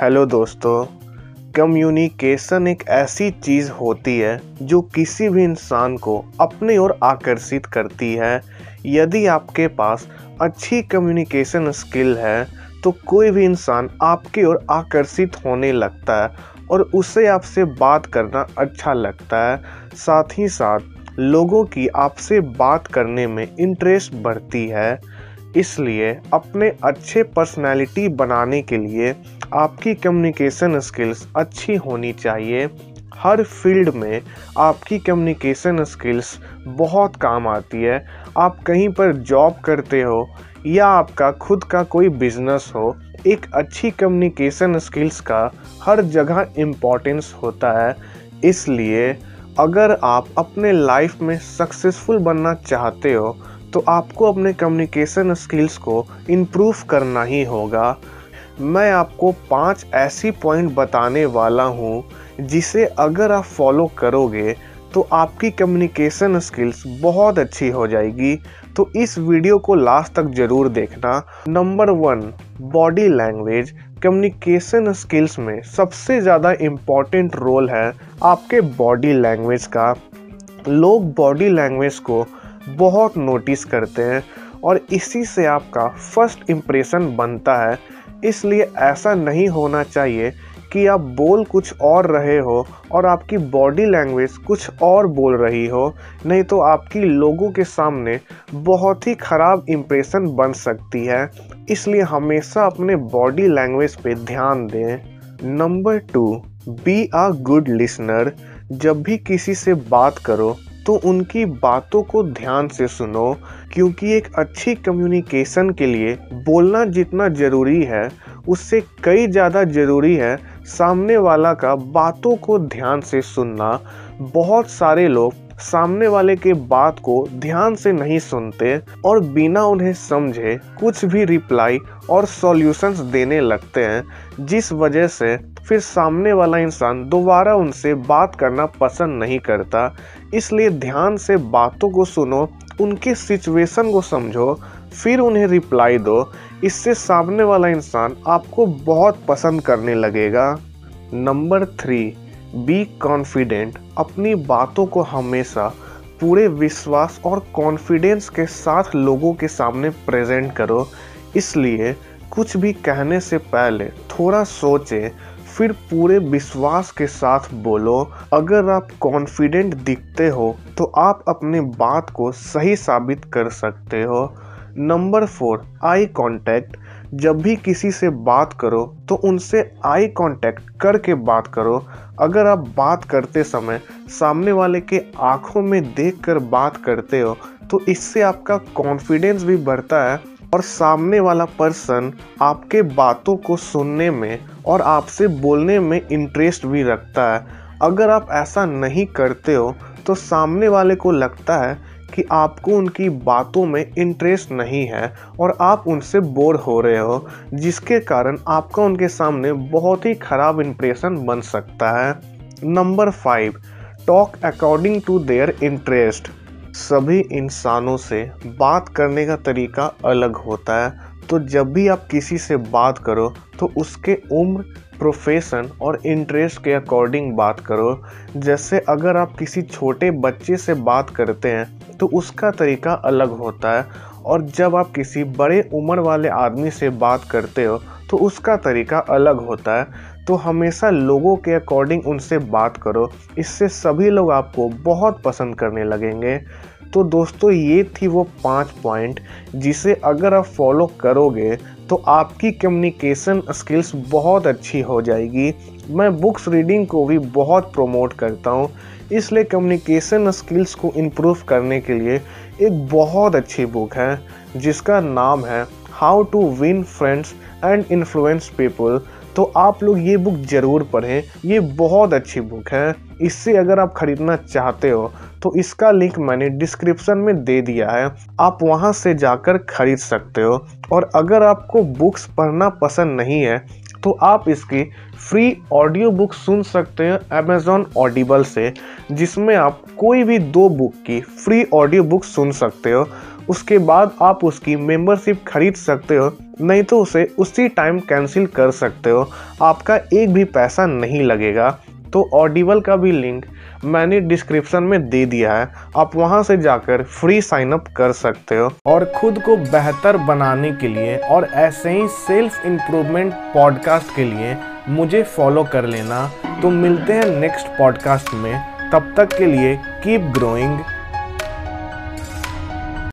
Hello दोस्तों communication एक ऐसी चीज़ होती है जो किसी भी इंसान को अपने ओर आकर्षित करती है। यदि आपके पास अच्छी कम्युनिकेशन स्किल है तो कोई भी इंसान आपके ओर आकर्षित होने लगता है और उसे आपसे बात करना अच्छा लगता है। साथ ही साथ, लोगों की आपसे बात करने में इंटरेस्ट बढ़ती है। इसलिए अपने अच्छे पर्सनैलिटी बनाने के लिए आपकी कम्युनिकेशन स्किल्स अच्छी होनी चाहिए। हर फ़ील्ड में आपकी कम्युनिकेशन स्किल्स बहुत काम आती है। आप कहीं पर जॉब करते हो या आपका खुद का कोई बिज़नेस हो, एक अच्छी कम्युनिकेशन स्किल्स का हर जगह इम्पोर्टेंस होता है। इसलिए अगर आप अपने लाइफ में सक्सेसफुल बनना चाहते हो तो आपको अपने कम्युनिकेशन स्किल्स को इम्प्रूव करना ही होगा। मैं आपको पाँच ऐसी पॉइंट बताने वाला हूँ, जिसे अगर आप फॉलो करोगे तो आपकी कम्युनिकेशन स्किल्स बहुत अच्छी हो जाएगी। तो इस वीडियो को लास्ट तक ज़रूर देखना। Number one body language communication skills में सबसे ज़्यादा इंपॉर्टेंट रोल है आपके बॉडी लैंग्वेज का। लोग बॉडी लैंग्वेज को बहुत नोटिस करते हैं और इसी से आपका फ़र्स्ट इम्प्रेशन बनता है। इसलिए ऐसा नहीं होना चाहिए कि आप बोल कुछ और रहे हो और आपकी बॉडी लैंग्वेज कुछ और बोल रही हो, नहीं तो आपकी लोगों के सामने बहुत ही ख़राब इम्प्रेशन बन सकती है। इसलिए हमेशा अपने बॉडी लैंग्वेज पे ध्यान दें। Number two be a good listener जब भी किसी से बात करो तो उनकी बातों को ध्यान से सुनो, क्योंकि एक अच्छी कम्युनिकेशन के लिए बोलना जितना ज़रूरी है, उससे कई ज़्यादा ज़रूरी है। सामने वाला का बातों को ध्यान से सुनना। बहुत सारे लोग सामने वाले के बात को ध्यान से नहीं सुनते और बिना उन्हें समझे कुछ भी रिप्लाई और सॉल्यूशंस देने लगते हैं, जिस वजह से फिर सामने वाला इंसान दोबारा उनसे बात करना पसंद नहीं करता। इसलिए ध्यान से बातों को सुनो, उनके सिचुएशन को समझो, फिर उन्हें रिप्लाई दो। इससे सामने वाला इंसान आपको बहुत पसंद करने लगेगा। नंबर थ्री बी कॉन्फिडेंट अपनी बातों को हमेशा पूरे विश्वास और कॉन्फिडेंस के साथ लोगों के सामने प्रेजेंट करो। इसलिए कुछ भी कहने से पहले थोड़ा सोचें, फिर पूरे विश्वास के साथ बोलो। अगर आप कॉन्फिडेंट दिखते हो तो आप अपने बात को सही साबित कर सकते हो। Number four, eye contact. जब भी किसी से बात करो तो उनसे आई कांटेक्ट करके बात करो। अगर आप बात करते समय सामने वाले के आँखों में देखकर बात करते हो तो इससे आपका कॉन्फिडेंस भी बढ़ता है और सामने वाला पर्सन आपके बातों को सुनने में और आपसे बोलने में इंटरेस्ट भी रखता है। अगर आप ऐसा नहीं करते हो तो सामने वाले को लगता है कि आपको उनकी बातों में इंटरेस्ट नहीं है और आप उनसे बोर हो रहे हो, जिसके कारण आपका उनके सामने बहुत ही ख़राब इंप्रेशन बन सकता है। Number five talk according to their interest सभी इंसानों से बात करने का तरीका अलग होता है। तो जब भी आप किसी से बात करो तो उसके उम्र प्रोफेशन और इंटरेस्ट के अकॉर्डिंग बात करो। जैसे अगर आप किसी छोटे बच्चे से बात करते हैं तो उसका तरीका अलग होता है। और जब आप किसी बड़े उम्र वाले आदमी से बात करते हो तो उसका तरीका अलग होता है। तो हमेशा लोगों के अकॉर्डिंग उनसे बात करो। इससे सभी लोग आपको बहुत पसंद करने लगेंगे। तो दोस्तों, ये थी वो पाँच पॉइंट जिसे अगर आप फॉलो करोगे तो आपकी कम्युनिकेशन स्किल्स बहुत अच्छी हो जाएगी। मैं बुक्स रीडिंग को भी बहुत प्रमोट करता हूँ। इसलिए कम्युनिकेशन स्किल्स को इम्प्रूव करने के लिए एक बहुत अच्छी बुक है, जिसका नाम है How to Win Friends and Influence People तो आप लोग ये बुक ज़रूर पढ़ें। ये बहुत अच्छी बुक है। इससे अगर आप ख़रीदना चाहते हो तो इसका लिंक मैंने डिस्क्रिप्शन में दे दिया है। आप वहाँ से जाकर खरीद सकते हो। और अगर आपको बुक्स पढ़ना पसंद नहीं है तो आप इसकी फ्री ऑडियो बुक सुन सकते हैं अमेजोन ऑडिबल से, जिसमें आप कोई भी दो बुक की फ्री ऑडियो बुक सुन सकते हो। उसके बाद आप उसकी मेंबरशिप खरीद सकते हो, नहीं तो उसे उसी टाइम कैंसिल कर सकते हो। आपका एक भी पैसा नहीं लगेगा। तो ऑडिबल का भी लिंक मैंने डिस्क्रिप्शन में दे दिया है। आप वहाँ से जाकर फ्री साइन अप कर सकते हो। और खुद को बेहतर बनाने के लिए और ऐसे ही सेल्फ इम्प्रूवमेंट पॉडकास्ट के लिए मुझे फॉलो कर लेना। तो मिलते हैं नेक्स्ट पॉडकास्ट में। तब तक के लिए कीप ग्रोइंग